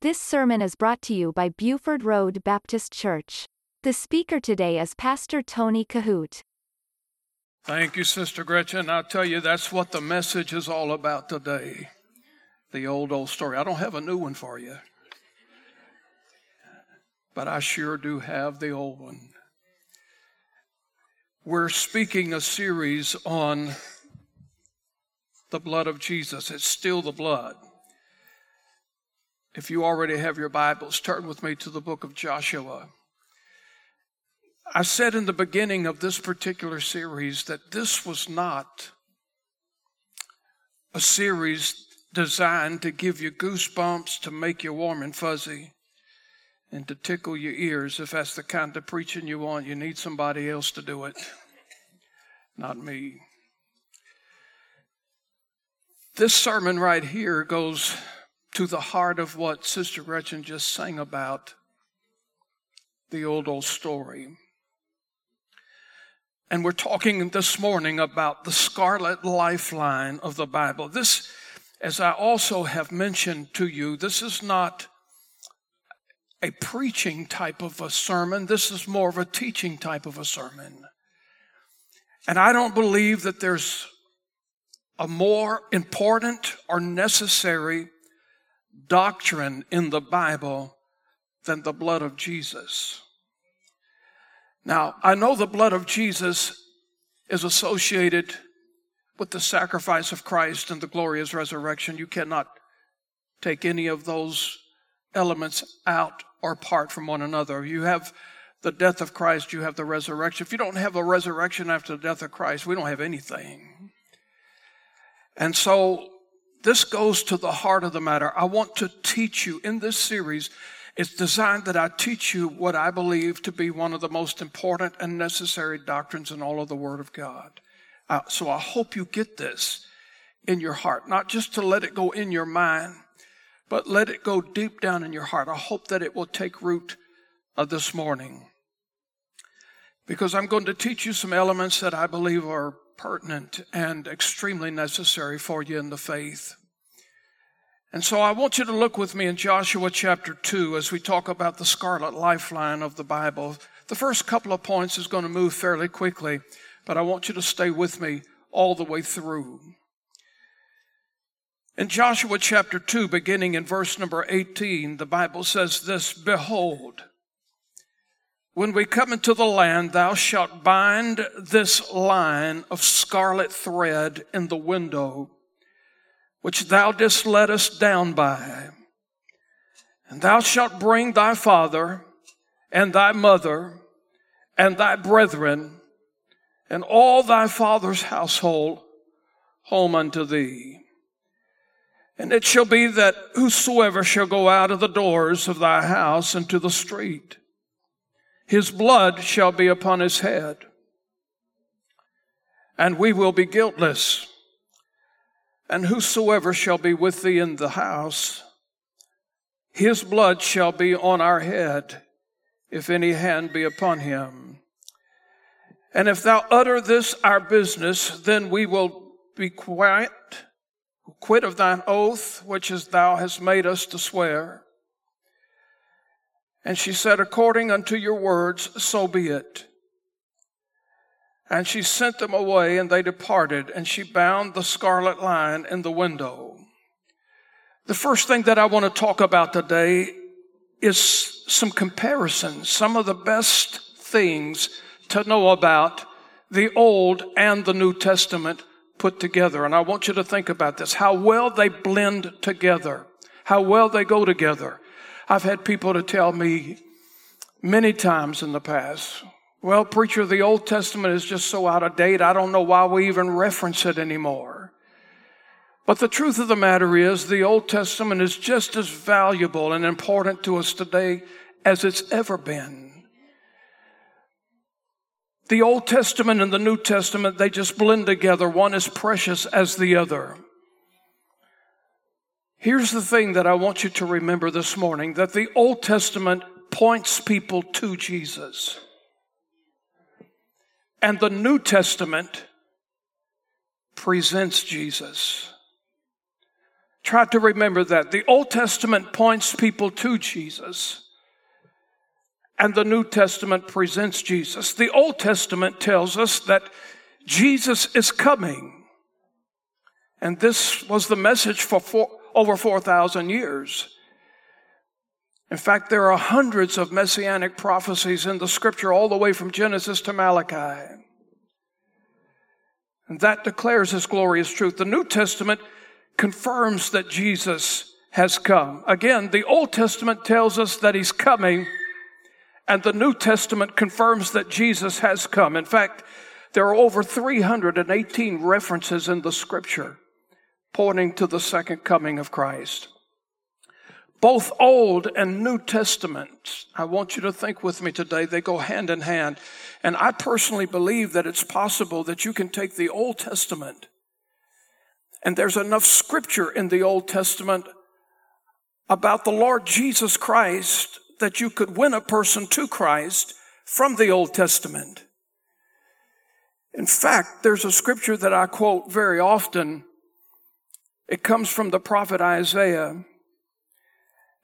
This sermon is brought to you by Buford Road Baptist Church. The speaker today is Pastor Tony Kohout. Thank you, Sister Gretchen. I'll tell you, that's what the message is all about today. The old, old story. I don't have a new one for you, but I sure do have the old one. We're speaking a series on the blood of Jesus. It's still the blood. If you already have your Bibles, turn with me to the book of Joshua. I said in the beginning of this particular series that this was not a series designed to give you goosebumps, to make you warm and fuzzy, and to tickle your ears. If that's the kind of preaching you want, you need somebody else to do it, not me. This sermon right here goes to the heart of what Sister Gretchen just sang about the old, old story. And we're talking this morning about the scarlet lifeline of the Bible. This, as I also have mentioned to you, this is not a preaching type of a sermon. This is more of a teaching type of a sermon. And I don't believe that there's a more important or necessary doctrine in the Bible than the blood of Jesus. Now, I know the blood of Jesus is associated with the sacrifice of Christ and the glorious resurrection. You cannot take any of those elements out or apart from one another. You have the death of Christ, you have the resurrection. If you don't have a resurrection after the death of Christ, we don't have anything. And so this goes to the heart of the matter. I want to teach you in this series. It's designed that I teach you what I believe to be one of the most important and necessary doctrines in all of the Word of God. Uh, so I hope you get this in your heart, not just to let it go in your mind, but let it go deep down in your heart. I hope that it will take root uh, this morning. Because I'm going to teach you some elements that I believe are pertinent and extremely necessary for you in the faith. And so I want you to look with me in Joshua chapter 2 as we talk about the scarlet lifeline of the Bible. The first couple of points is going to move fairly quickly, but I want you to stay with me all the way through. In Joshua chapter 2, beginning in verse number 18, the Bible says this Behold, when we come into the land, thou shalt bind this line of scarlet thread in the window, which thou didst let us down by. And thou shalt bring thy father and thy mother and thy brethren and all thy father's household home unto thee. And it shall be that whosoever shall go out of the doors of thy house into the street, his blood shall be upon his head, and we will be guiltless. And whosoever shall be with thee in the house, his blood shall be on our head, if any hand be upon him. And if thou utter this our business, then we will be quiet, quit of thine oath, which is thou hast made us to swear. And she said, According unto your words, so be it. And she sent them away, and they departed, and she bound the scarlet line in the window. The first thing that I want to talk about today is some comparisons, some of the best things to know about the Old and the New Testament put together. And I want you to think about this how well they blend together, how well they go together. I've had people to tell me many times in the past, well, preacher, the Old Testament is just so out of date, I don't know why we even reference it anymore. But the truth of the matter is, the Old Testament is just as valuable and important to us today as it's ever been. The Old Testament and the New Testament, they just blend together. One is precious as the other. Here's the thing that I want you to remember this morning that the Old Testament points people to Jesus. And the New Testament presents Jesus. Try to remember that. The Old Testament points people to Jesus, and the New Testament presents Jesus. The Old Testament tells us that Jesus is coming. And this was the message for four, over 4,000 years. In fact, there are hundreds of messianic prophecies in the scripture, all the way from Genesis to Malachi. And that declares this glorious truth. The New Testament confirms that Jesus has come. Again, the Old Testament tells us that he's coming, and the New Testament confirms that Jesus has come. In fact, there are over 318 references in the scripture pointing to the second coming of Christ. Both Old and New Testaments, I want you to think with me today, they go hand in hand. And I personally believe that it's possible that you can take the Old Testament and there's enough scripture in the Old Testament about the Lord Jesus Christ that you could win a person to Christ from the Old Testament. In fact, there's a scripture that I quote very often. It comes from the prophet Isaiah.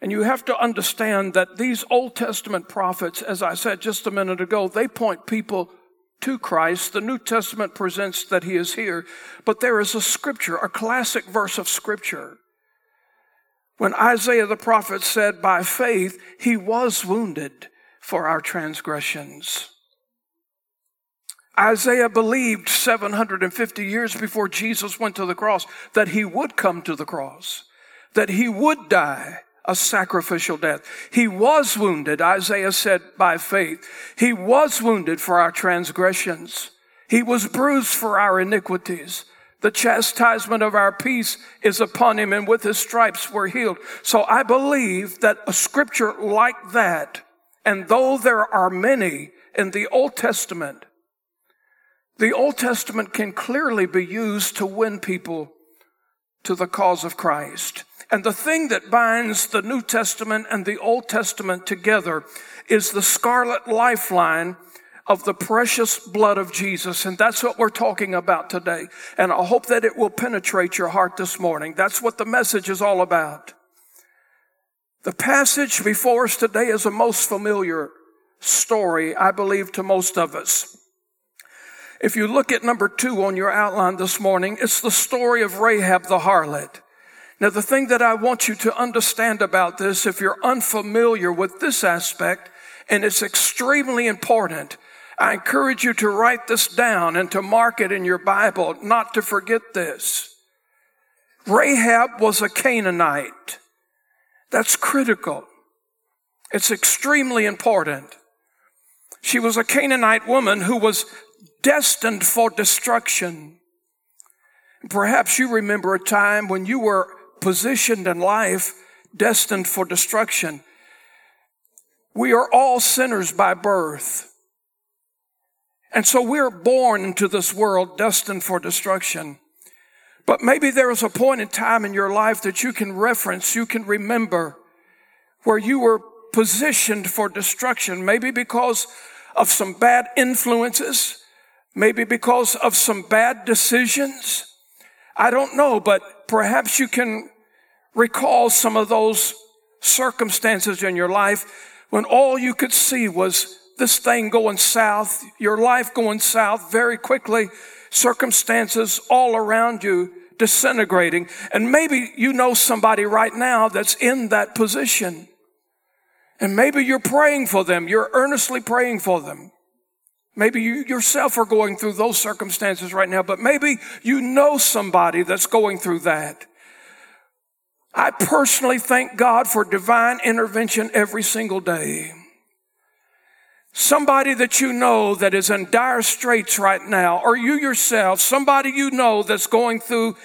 And you have to understand that these Old Testament prophets, as I said just a minute ago, they point people to Christ. The New Testament presents that he is here, but there is a scripture, a classic verse of scripture. When Isaiah the prophet said, by faith, he was wounded for our transgressions. Isaiah believed 750 years before Jesus went to the cross that he would come to the cross, that he would die a sacrificial death. He was wounded, Isaiah said, by faith. He was wounded for our transgressions. He was bruised for our iniquities. The chastisement of our peace is upon him, and with his stripes we're healed. So I believe that a scripture like that, and though there are many in the Old Testament, the Old Testament can clearly be used to win people to the cause of Christ. And the thing that binds the New Testament and the Old Testament together is the scarlet lifeline of the precious blood of Jesus. And that's what we're talking about today. And I hope that it will penetrate your heart this morning. That's what the message is all about. The passage before us today is a most familiar story, I believe, to most of us. If you look at number two on your outline this morning, it's the story of Rahab the harlot. Now, the thing that I want you to understand about this, if you're unfamiliar with this aspect, and it's extremely important, I encourage you to write this down and to mark it in your Bible, not to forget this. Rahab was a Canaanite. That's critical. It's extremely important. She was a Canaanite woman who was destined for destruction. Perhaps you remember a time when you were positioned in life destined for destruction. We are all sinners by birth. And so we're born into this world destined for destruction. But maybe there is a point in time in your life that you can reference, you can remember where you were positioned for destruction. Maybe because of some bad influences, maybe because of some bad decisions. I don't know, but perhaps you can recall some of those circumstances in your life when all you could see was this thing going south, your life going south very quickly, circumstances all around you disintegrating. And maybe you know somebody right now that's in that position. And maybe you're praying for them. You're earnestly praying for them. Maybe you yourself are going through those circumstances right now, but maybe you know somebody that's going through that. I personally thank God for divine intervention every single day. Somebody that you know that is in dire straits right now, or you yourself, somebody you know that's going through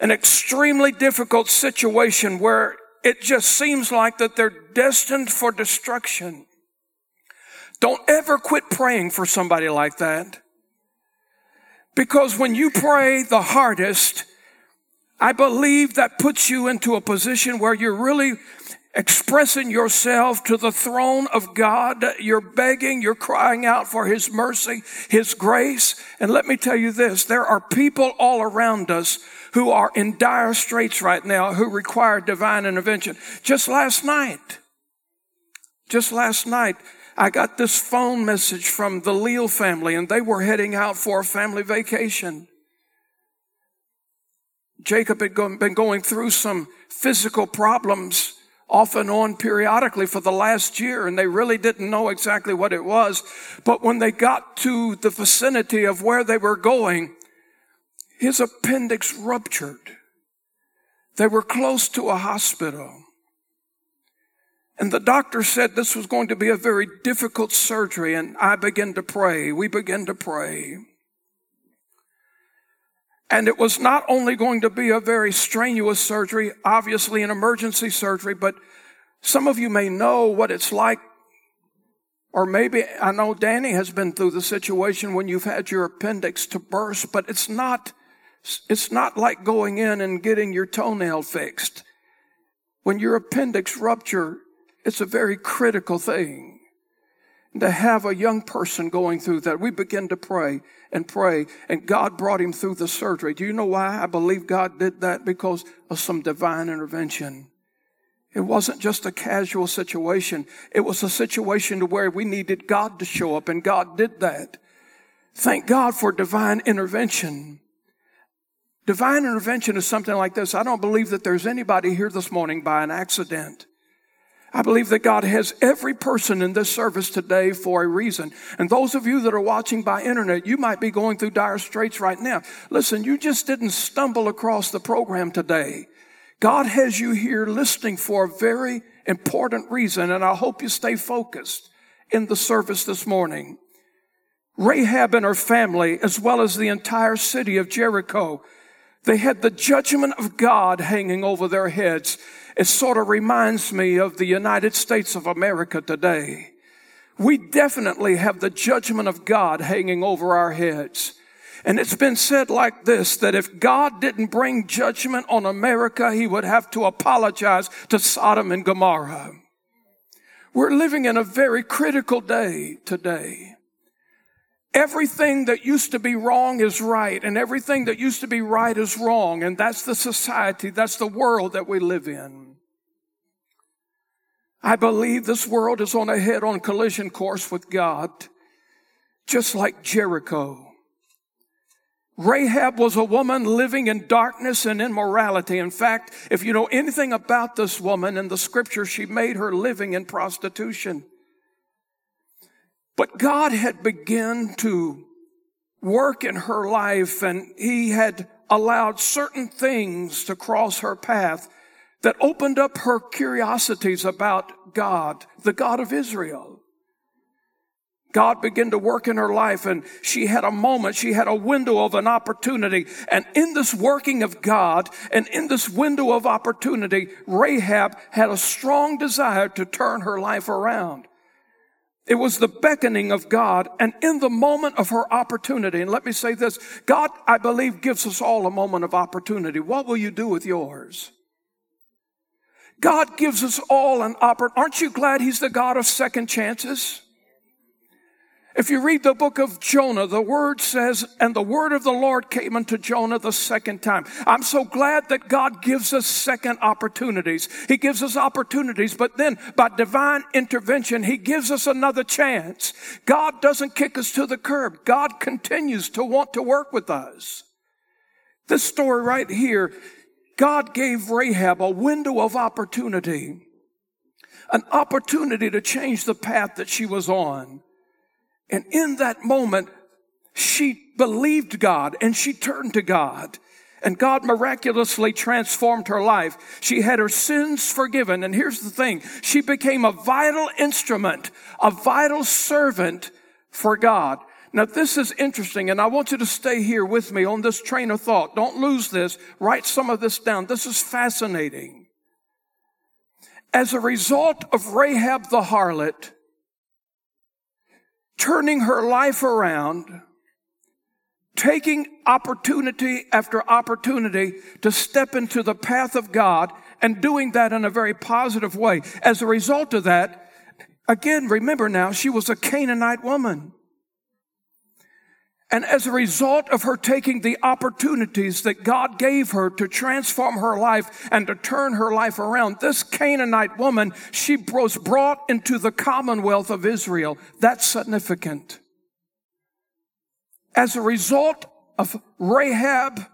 an extremely difficult situation where it just seems like that they're destined for destruction. Don't ever quit praying for somebody like that. Because when you pray the hardest, I believe that puts you into a position where you're really expressing yourself to the throne of God. You're begging, you're crying out for His mercy, His grace. And let me tell you this, there are people all around us who are in dire straits right now who require divine intervention. Just last night, just last night, I got this phone message from the Leal family and they were heading out for a family vacation. Jacob had been going through some physical problems off and on periodically for the last year and they really didn't know exactly what it was. But when they got to the vicinity of where they were going, his appendix ruptured. They were close to a hospital. And the doctor said this was going to be a very difficult surgery and I began to pray. We began to pray. And it was not only going to be a very strenuous surgery, obviously an emergency surgery, but some of you may know what it's like. Or maybe I know Danny has been through the situation when you've had your appendix to burst, but it's not, it's not like going in and getting your toenail fixed. When your appendix rupture, it's a very critical thing. And to have a young person going through that, we begin to pray and pray, and God brought him through the surgery. Do you know why I believe God did that? Because of some divine intervention. It wasn't just a casual situation. It was a situation to where we needed God to show up, and God did that. Thank God for divine intervention. Divine intervention is something like this. I don't believe that there's anybody here this morning by an accident. I believe that God has every person in this service today for a reason. And those of you that are watching by internet, you might be going through dire straits right now. Listen, you just didn't stumble across the program today. God has you here listening for a very important reason, and I hope you stay focused in the service this morning. Rahab and her family, as well as the entire city of Jericho, they had the judgment of God hanging over their heads. It sort of reminds me of the United States of America today. We definitely have the judgment of God hanging over our heads. And it's been said like this, that if God didn't bring judgment on America, he would have to apologize to Sodom and Gomorrah. We're living in a very critical day today. Everything that used to be wrong is right, and everything that used to be right is wrong, and that's the society, that's the world that we live in. I believe this world is on a head on collision course with God, just like Jericho. Rahab was a woman living in darkness and immorality. In fact, if you know anything about this woman in the scripture, she made her living in prostitution. But God had begun to work in her life and he had allowed certain things to cross her path that opened up her curiosities about God, the God of Israel. God began to work in her life and she had a moment, she had a window of an opportunity. And in this working of God and in this window of opportunity, Rahab had a strong desire to turn her life around. It was the beckoning of God and in the moment of her opportunity. And let me say this. God, I believe, gives us all a moment of opportunity. What will you do with yours? God gives us all an opportunity. Aren't you glad He's the God of second chances? If you read the book of Jonah, the word says, and the word of the Lord came unto Jonah the second time. I'm so glad that God gives us second opportunities. He gives us opportunities, but then by divine intervention, He gives us another chance. God doesn't kick us to the curb. God continues to want to work with us. This story right here, God gave Rahab a window of opportunity, an opportunity to change the path that she was on. And in that moment, she believed God and she turned to God. And God miraculously transformed her life. She had her sins forgiven. And here's the thing. She became a vital instrument, a vital servant for God. Now this is interesting and I want you to stay here with me on this train of thought. Don't lose this. Write some of this down. This is fascinating. As a result of Rahab the harlot, turning her life around, taking opportunity after opportunity to step into the path of God and doing that in a very positive way. As a result of that, again, remember now, she was a Canaanite woman. And as a result of her taking the opportunities that God gave her to transform her life and to turn her life around, this Canaanite woman, she was brought into the commonwealth of Israel. That's significant. As a result of Rahab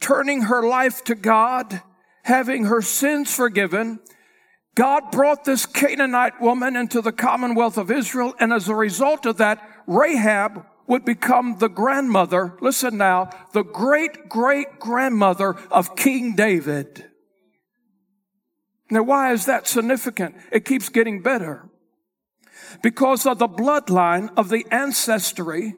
turning her life to God, having her sins forgiven, God brought this Canaanite woman into the commonwealth of Israel. And as a result of that, Rahab would become the grandmother, listen now, the great great grandmother of King David. Now, why is that significant? It keeps getting better. Because of the bloodline of the ancestry,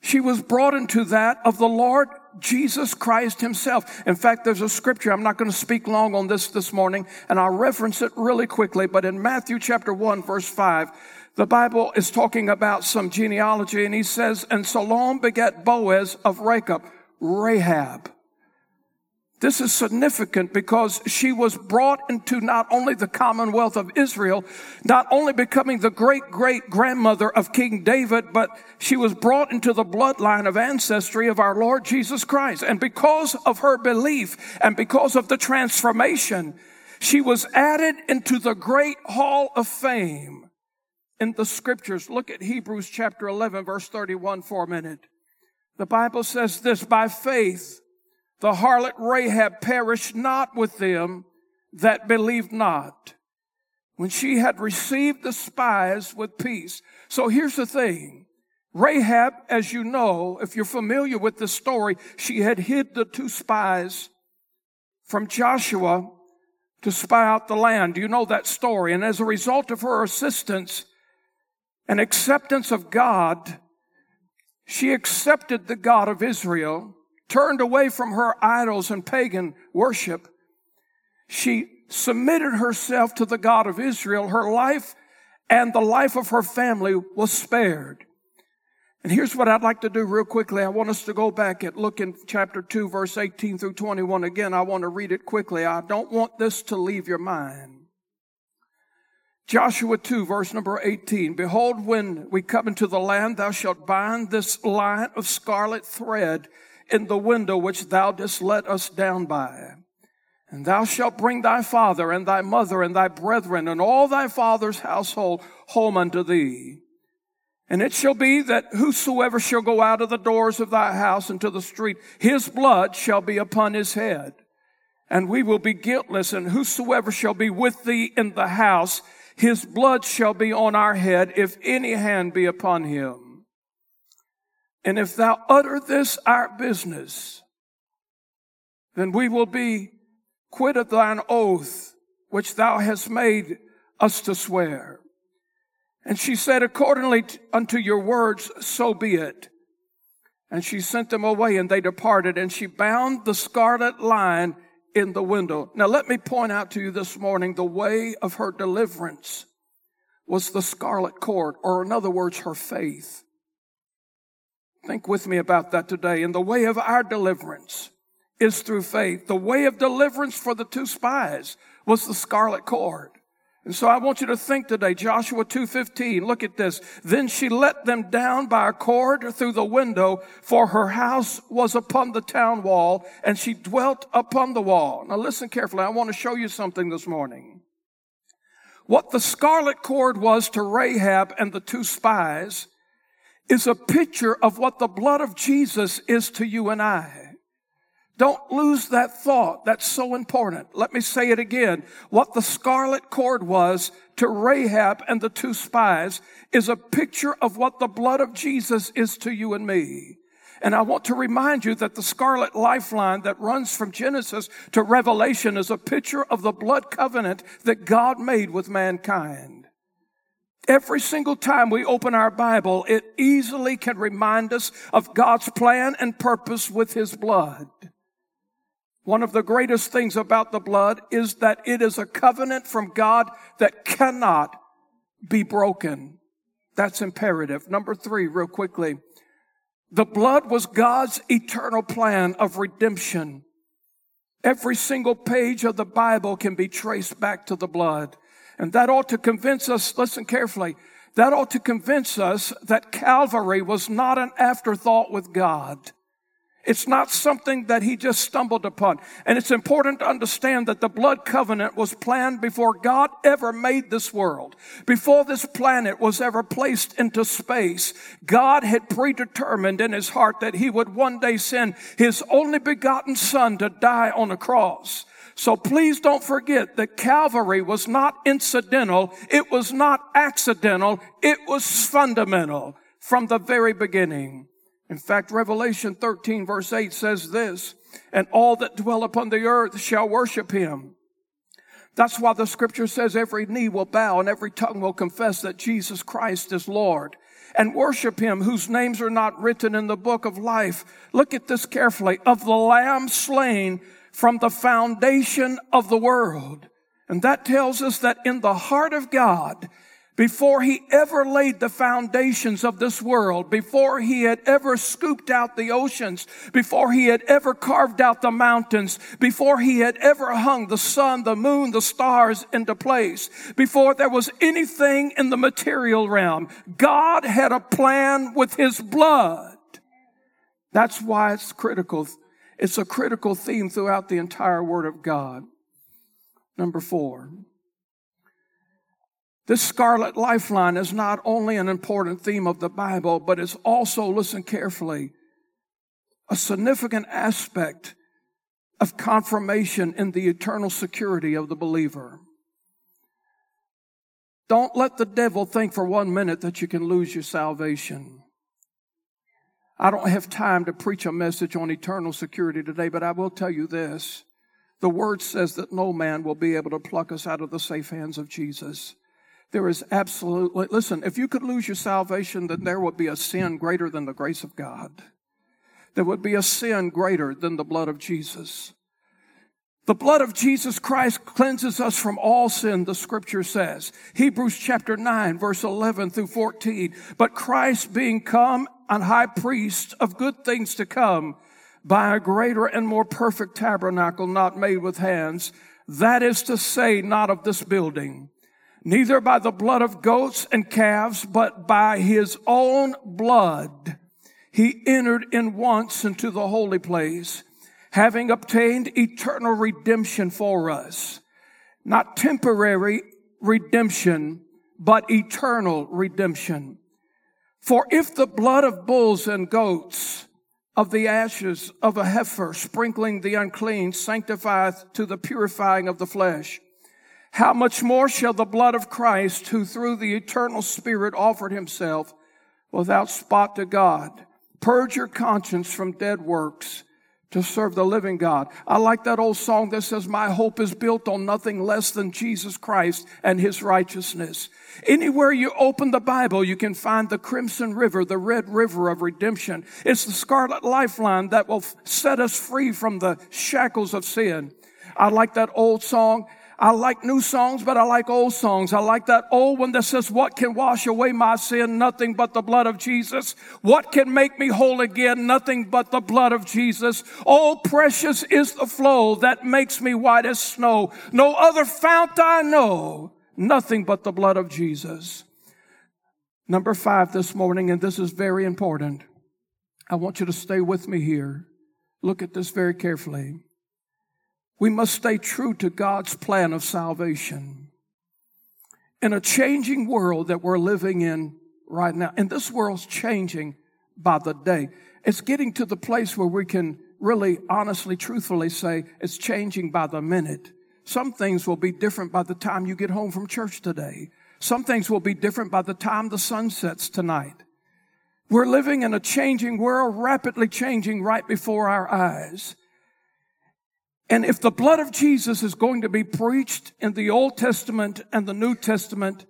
she was brought into that of the Lord Jesus Christ himself. In fact, there's a scripture. I'm not going to speak long on this this morning and I'll reference it really quickly, but in Matthew chapter 1 verse 5, the Bible is talking about some genealogy and he says, and Salome begat Boaz of Rachab, Rahab. This is significant because she was brought into not only the commonwealth of Israel, not only becoming the great great grandmother of King David, but she was brought into the bloodline of ancestry of our Lord Jesus Christ. And because of her belief and because of the transformation, she was added into the great hall of fame in the scriptures. Look at Hebrews chapter 11, verse 31 for a minute. The Bible says this, by faith, the harlot Rahab perished not with them that believed not when she had received the spies with peace. So here's the thing. Rahab, as you know, if you're familiar with the story, she had hid the two spies from Joshua to spy out the land. You know that story? And as a result of her assistance, and acceptance of God, she accepted the God of Israel, turned away from her idols and pagan worship. She submitted herself to the God of Israel. Her life and the life of her family was spared. And here's what I'd like to do real quickly. I want us to go back and look in chapter 2, verse 18 through 21. Again, I want to read it quickly. I don't want this to leave your mind. Joshua 2 verse number 18. Behold, when we come into the land, thou shalt bind this line of scarlet thread in the window which thou didst let us down by. And thou shalt bring thy father and thy mother and thy brethren and all thy father's household home unto thee. And it shall be that whosoever shall go out of the doors of thy house into the street, his blood shall be upon his head. And we will be guiltless, and whosoever shall be with thee in the house, his blood shall be on our head if any hand be upon him. And if thou utter this our business, then we will be quit of thine oath which thou hast made us to swear. And she said, accordingly unto your words, so be it. And she sent them away and they departed and she bound the scarlet line in the window. Now let me point out to you this morning the way of her deliverance was the scarlet cord, or in other words, her faith. Think with me about that today. And the way of our deliverance is through faith. The way of deliverance for the two spies was the scarlet cord. And so I want you to think today, Joshua 2.15, look at this. Then she let them down by a cord through the window, for her house was upon the town wall, and she dwelt upon the wall. Now listen carefully. I want to show you something this morning. What the scarlet cord was to Rahab and the two spies is a picture of what the blood of Jesus is to you and I. Don't lose that thought. That's so important. Let me say it again. What the scarlet cord was to Rahab and the two spies is a picture of what the blood of Jesus is to you and me. And I want to remind you that the scarlet lifeline that runs from Genesis to Revelation is a picture of the blood covenant that God made with mankind. Every single time we open our Bible, it easily can remind us of God's plan and purpose with His blood. One of the greatest things about the blood is that it is a covenant from God that cannot be broken. That's imperative. Number three, real quickly. The blood was God's eternal plan of redemption. Every single page of the Bible can be traced back to the blood. And that ought to convince us, listen carefully, That ought to convince us that Calvary was not an afterthought with God. It's not something that he just stumbled upon. And it's important to understand that the blood covenant was planned before God ever made this world. Before this planet was ever placed into space, God had predetermined in his heart that he would one day send his only begotten son to die on a cross. So please don't forget that Calvary was not incidental. It was not accidental. It was fundamental from the very beginning. In fact, Revelation 13 verse 8 says this, and all that dwell upon the earth shall worship him. That's why the scripture says every knee will bow and every tongue will confess that Jesus Christ is Lord and worship him whose names are not written in the book of life. Look at this carefully. Of the lamb slain from the foundation of the world. And that tells us that in the heart of God, before he ever laid the foundations of this world, before he had ever scooped out the oceans, before he had ever carved out the mountains, before he had ever hung the sun, the moon, the stars into place, before there was anything in the material realm, God had a plan with his blood. That's why it's critical. It's a critical theme throughout the entire Word of God. Number four. This scarlet lifeline is not only an important theme of the Bible, but it's also, listen carefully, a significant aspect of confirmation in the eternal security of the believer. Don't let the devil think for one minute that you can lose your salvation. I don't have time to preach a message on eternal security today, but I will tell you this. The word says that no man will be able to pluck us out of the safe hands of Jesus. There is absolutely, listen, if you could lose your salvation, then there would be a sin greater than the grace of God. There would be a sin greater than the blood of Jesus. The blood of Jesus Christ cleanses us from all sin, the scripture says. Hebrews chapter 9, verse 11 through 14. But Christ being come and high priest of good things to come by a greater and more perfect tabernacle not made with hands, that is to say, not of this building neither by the blood of goats and calves, but by his own blood. He entered in once into the holy place, having obtained eternal redemption for us. Not temporary redemption, but eternal redemption. For if the blood of bulls and goats, of the ashes of a heifer, sprinkling the unclean, sanctifieth to the purifying of the flesh, how much more shall the blood of Christ, who through the eternal Spirit offered himself without spot to God, purge your conscience from dead works to serve the living God. I like that old song that says, My hope is built on nothing less than Jesus Christ and his righteousness. Anywhere you open the Bible, you can find the crimson river, the red river of redemption. It's the scarlet lifeline that will set us free from the shackles of sin. I like that old song. I like new songs, but I like old songs. I like that old one that says, what can wash away my sin? Nothing but the blood of Jesus. What can make me whole again? Nothing but the blood of Jesus. Oh, precious is the flow that makes me white as snow. No other fount I know. Nothing but the blood of Jesus. Number five this morning, and this is very important. I want you to stay with me here. Look at this very carefully. We must stay true to God's plan of salvation. In a changing world that we're living in right now, and this world's changing by the day. It's getting to the place where we can really honestly, truthfully say it's changing by the minute. Some things will be different by the time you get home from church today. Some things will be different by the time the sun sets tonight. We're living in a changing world, rapidly changing right before our eyes. And if the blood of Jesus is going to be preached in the Old Testament and the New Testament,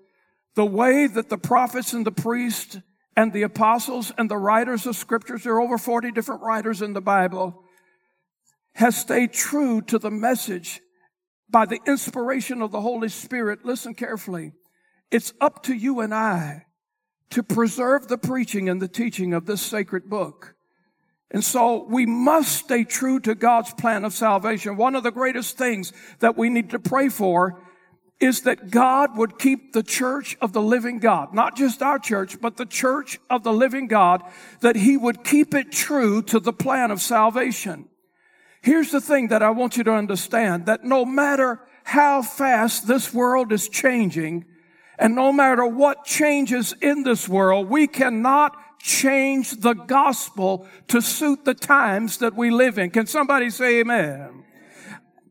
the way that the prophets and the priests and the apostles and the writers of scriptures, there are over 40 different writers in the Bible, has stayed true to the message by the inspiration of the Holy Spirit. Listen carefully. It's up to you and I to preserve the preaching and the teaching of this sacred book. And so we must stay true to God's plan of salvation. One of the greatest things that we need to pray for is that God would keep the church of the living God, not just our church, but the church of the living God, that he would keep it true to the plan of salvation. Here's the thing that I want you to understand, that no matter how fast this world is changing, and no matter what changes in this world, we cannot change the gospel to suit the times that we live in. Can somebody say amen?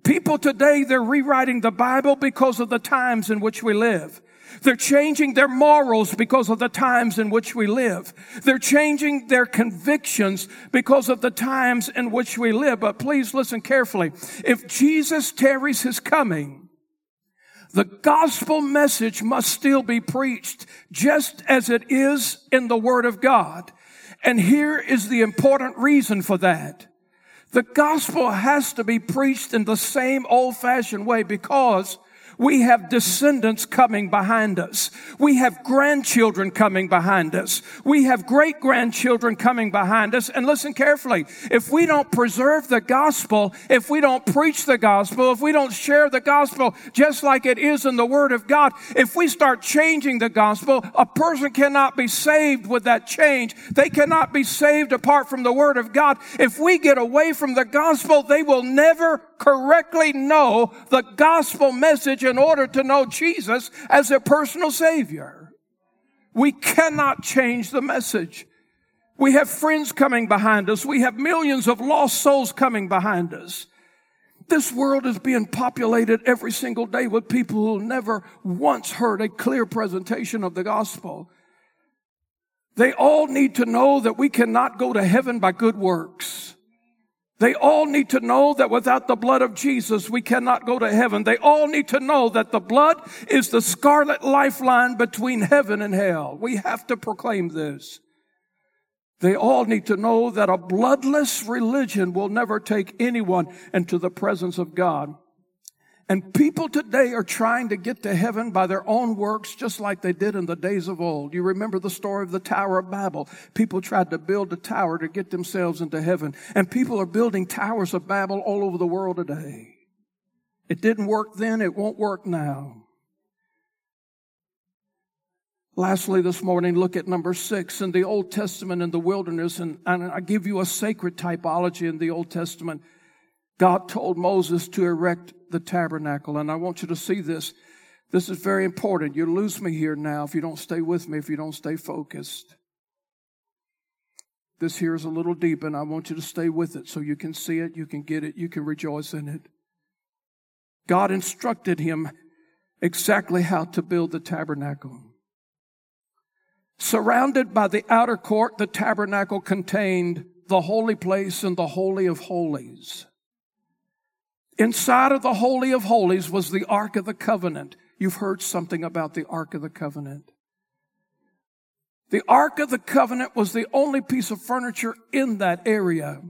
People today, they're rewriting the Bible because of the times in which we live. They're changing their morals because of the times in which we live. They're changing their convictions because of the times in which we live. But please listen carefully. If Jesus tarries his coming, the gospel message must still be preached just as it is in the Word of God. And here is the important reason for that. The gospel has to be preached in the same old fashioned way because we have descendants coming behind us. We have grandchildren coming behind us. We have great grandchildren coming behind us. And listen carefully. If we don't preserve the gospel, if we don't preach the gospel, if we don't share the gospel just like it is in the word of God, if we start changing the gospel, a person cannot be saved with that change. They cannot be saved apart from the word of God. If we get away from the gospel, they will never correctly know the gospel message in order to know Jesus as their personal Savior. We cannot change the message. We have friends coming behind us. We have millions of lost souls coming behind us. This world is being populated every single day with people who never once heard a clear presentation of the gospel. They all need to know that we cannot go to heaven by good works. They all need to know that without the blood of Jesus, we cannot go to heaven. They all need to know that the blood is the scarlet lifeline between heaven and hell. We have to proclaim this. They all need to know that a bloodless religion will never take anyone into the presence of God. And people today are trying to get to heaven by their own works, just like they did in the days of old. You remember the story of the Tower of Babel. People tried to build a tower to get themselves into heaven. And people are building towers of Babel all over the world today. It didn't work then, it won't work now. Lastly, this morning, look at number six in the Old Testament in the wilderness. And, and I give you a sacred typology in the Old Testament. God told Moses to erect the tabernacle. And I want you to see this. This is very important. You lose me here now if you don't stay with me, if you don't stay focused. This here is a little deep, and I want you to stay with it so you can see it, you can get it, you can rejoice in it. God instructed him exactly how to build the tabernacle. Surrounded by the outer court, the tabernacle contained the holy place and the holy of holies. Inside of the Holy of Holies was the Ark of the Covenant. You've heard something about the Ark of the Covenant. The Ark of the Covenant was the only piece of furniture in that area.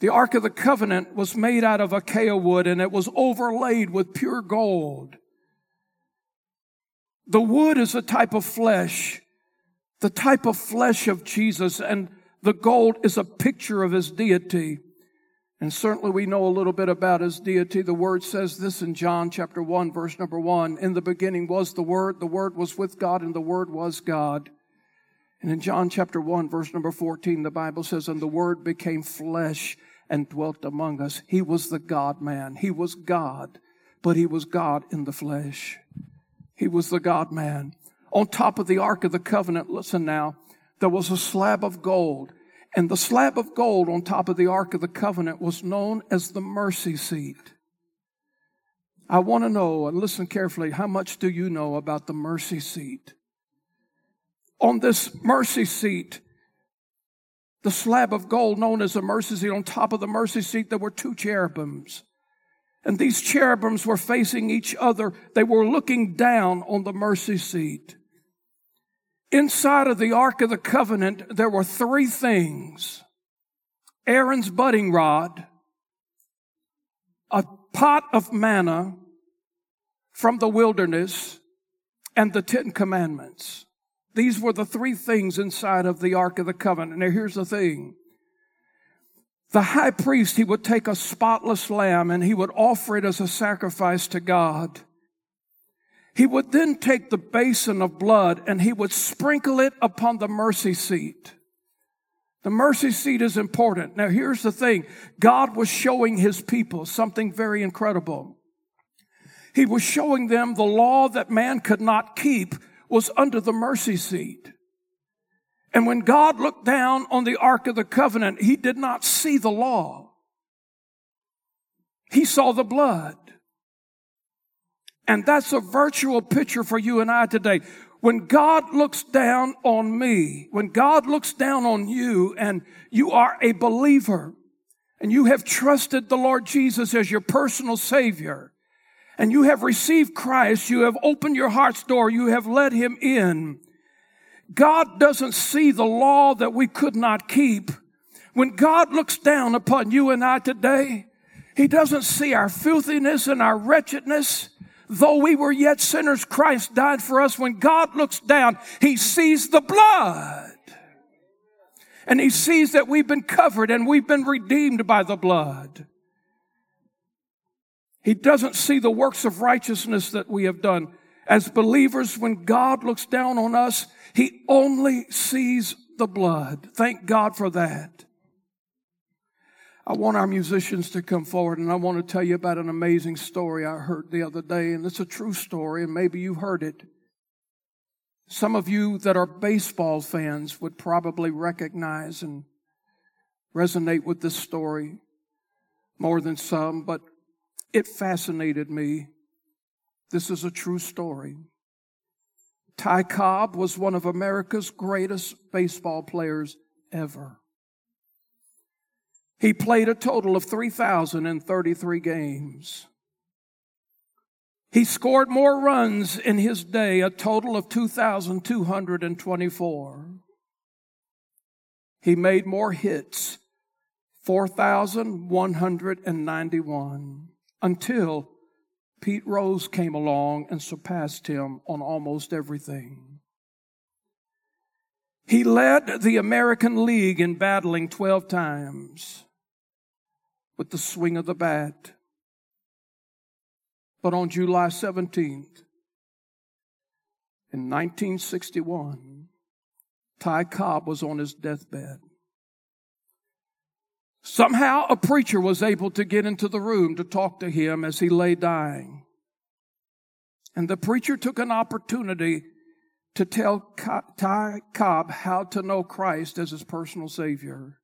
The Ark of the Covenant was made out of acacia wood and it was overlaid with pure gold. The wood is a type of flesh, the type of flesh of Jesus, and the gold is a picture of his deity. And certainly we know a little bit about his deity. The word says this in John chapter 1, verse number 1. In the beginning was the word, the word was with God, and the word was God. And in John chapter 1, verse number 14, the Bible says, And the word became flesh and dwelt among us. He was the God man. He was God, but he was God in the flesh. He was the God man. On top of the Ark of the Covenant, listen now, there was a slab of gold and the slab of gold on top of the Ark of the Covenant was known as the mercy seat. I want to know, and listen carefully, how much do you know about the mercy seat? On this mercy seat, the slab of gold known as the mercy seat, on top of the mercy seat, there were two cherubims. And these cherubims were facing each other. They were looking down on the mercy seat. Inside of the Ark of the Covenant, there were three things Aaron's budding rod, a pot of manna from the wilderness, and the Ten Commandments. These were the three things inside of the Ark of the Covenant. Now, here's the thing the high priest, he would take a spotless lamb and he would offer it as a sacrifice to God. He would then take the basin of blood and he would sprinkle it upon the mercy seat. The mercy seat is important. Now here's the thing. God was showing his people something very incredible. He was showing them the law that man could not keep was under the mercy seat. And when God looked down on the Ark of the Covenant, he did not see the law. He saw the blood. And that's a virtual picture for you and I today. When God looks down on me, when God looks down on you and you are a believer and you have trusted the Lord Jesus as your personal savior and you have received Christ, you have opened your heart's door, you have let him in. God doesn't see the law that we could not keep. When God looks down upon you and I today, he doesn't see our filthiness and our wretchedness. Though we were yet sinners, Christ died for us. When God looks down, He sees the blood. And He sees that we've been covered and we've been redeemed by the blood. He doesn't see the works of righteousness that we have done. As believers, when God looks down on us, He only sees the blood. Thank God for that. I want our musicians to come forward and I want to tell you about an amazing story I heard the other day, and it's a true story, and maybe you heard it. Some of you that are baseball fans would probably recognize and resonate with this story more than some, but it fascinated me. This is a true story. Ty Cobb was one of America's greatest baseball players ever. He played a total of 3,033 games. He scored more runs in his day, a total of 2,224. He made more hits, 4,191, until Pete Rose came along and surpassed him on almost everything. He led the American League in battling 12 times with the swing of the bat. But on July 17th, in 1961, Ty Cobb was on his deathbed. Somehow a preacher was able to get into the room to talk to him as he lay dying. And the preacher took an opportunity to tell Ty Cobb how to know Christ as his personal Savior.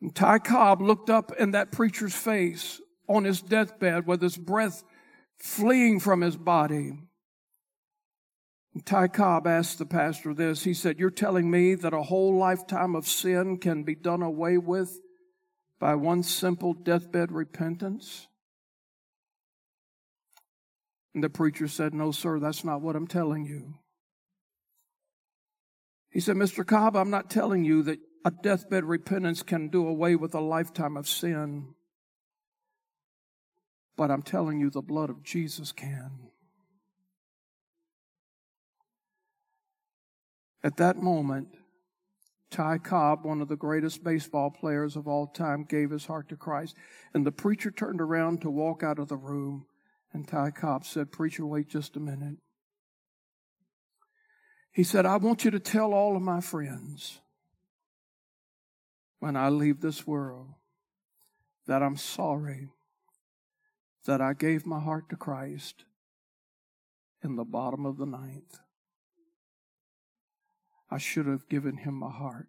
And Ty Cobb looked up in that preacher's face on his deathbed with his breath fleeing from his body. And Ty Cobb asked the pastor this. He said, You're telling me that a whole lifetime of sin can be done away with by one simple deathbed repentance? And the preacher said, No, sir, that's not what I'm telling you. He said, Mr. Cobb, I'm not telling you that a deathbed repentance can do away with a lifetime of sin. But I'm telling you, the blood of Jesus can. At that moment, Ty Cobb, one of the greatest baseball players of all time, gave his heart to Christ. And the preacher turned around to walk out of the room. And Ty Cobb said, Preacher, wait just a minute. He said, I want you to tell all of my friends when I leave this world that I'm sorry that I gave my heart to Christ in the bottom of the ninth. I should have given him my heart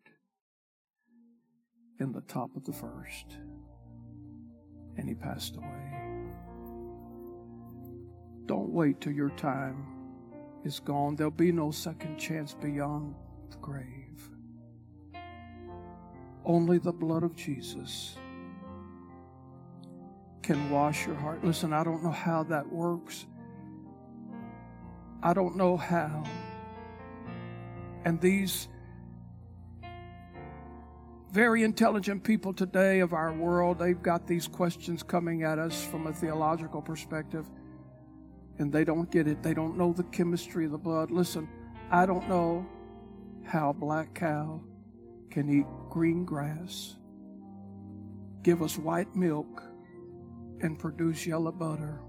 in the top of the first. And he passed away. Don't wait till your time is gone. There'll be no second chance beyond the grave. Only the blood of Jesus can wash your heart. Listen, I don't know how that works. I don't know how. And these very intelligent people today of our world, they've got these questions coming at us from a theological perspective, and they don't get it. They don't know the chemistry of the blood. Listen, I don't know how a black cow can eat green grass, give us white milk, and produce yellow butter.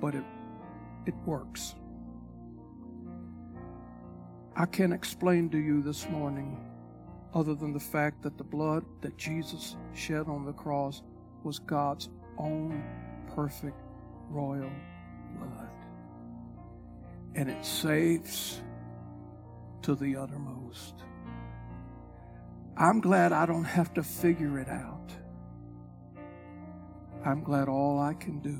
but it, it works. I can't explain to you this morning, other than the fact that the blood that Jesus shed on the cross was God's own perfect royal blood. And it saves to the uttermost. I'm glad I don't have to figure it out. I'm glad all I can do,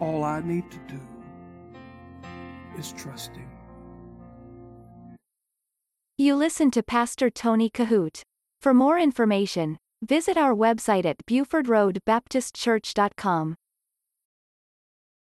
all I need to do, is trusting. You listen to Pastor Tony Kohout. For more information, visit our website at BufordRoadBaptistChurch.com.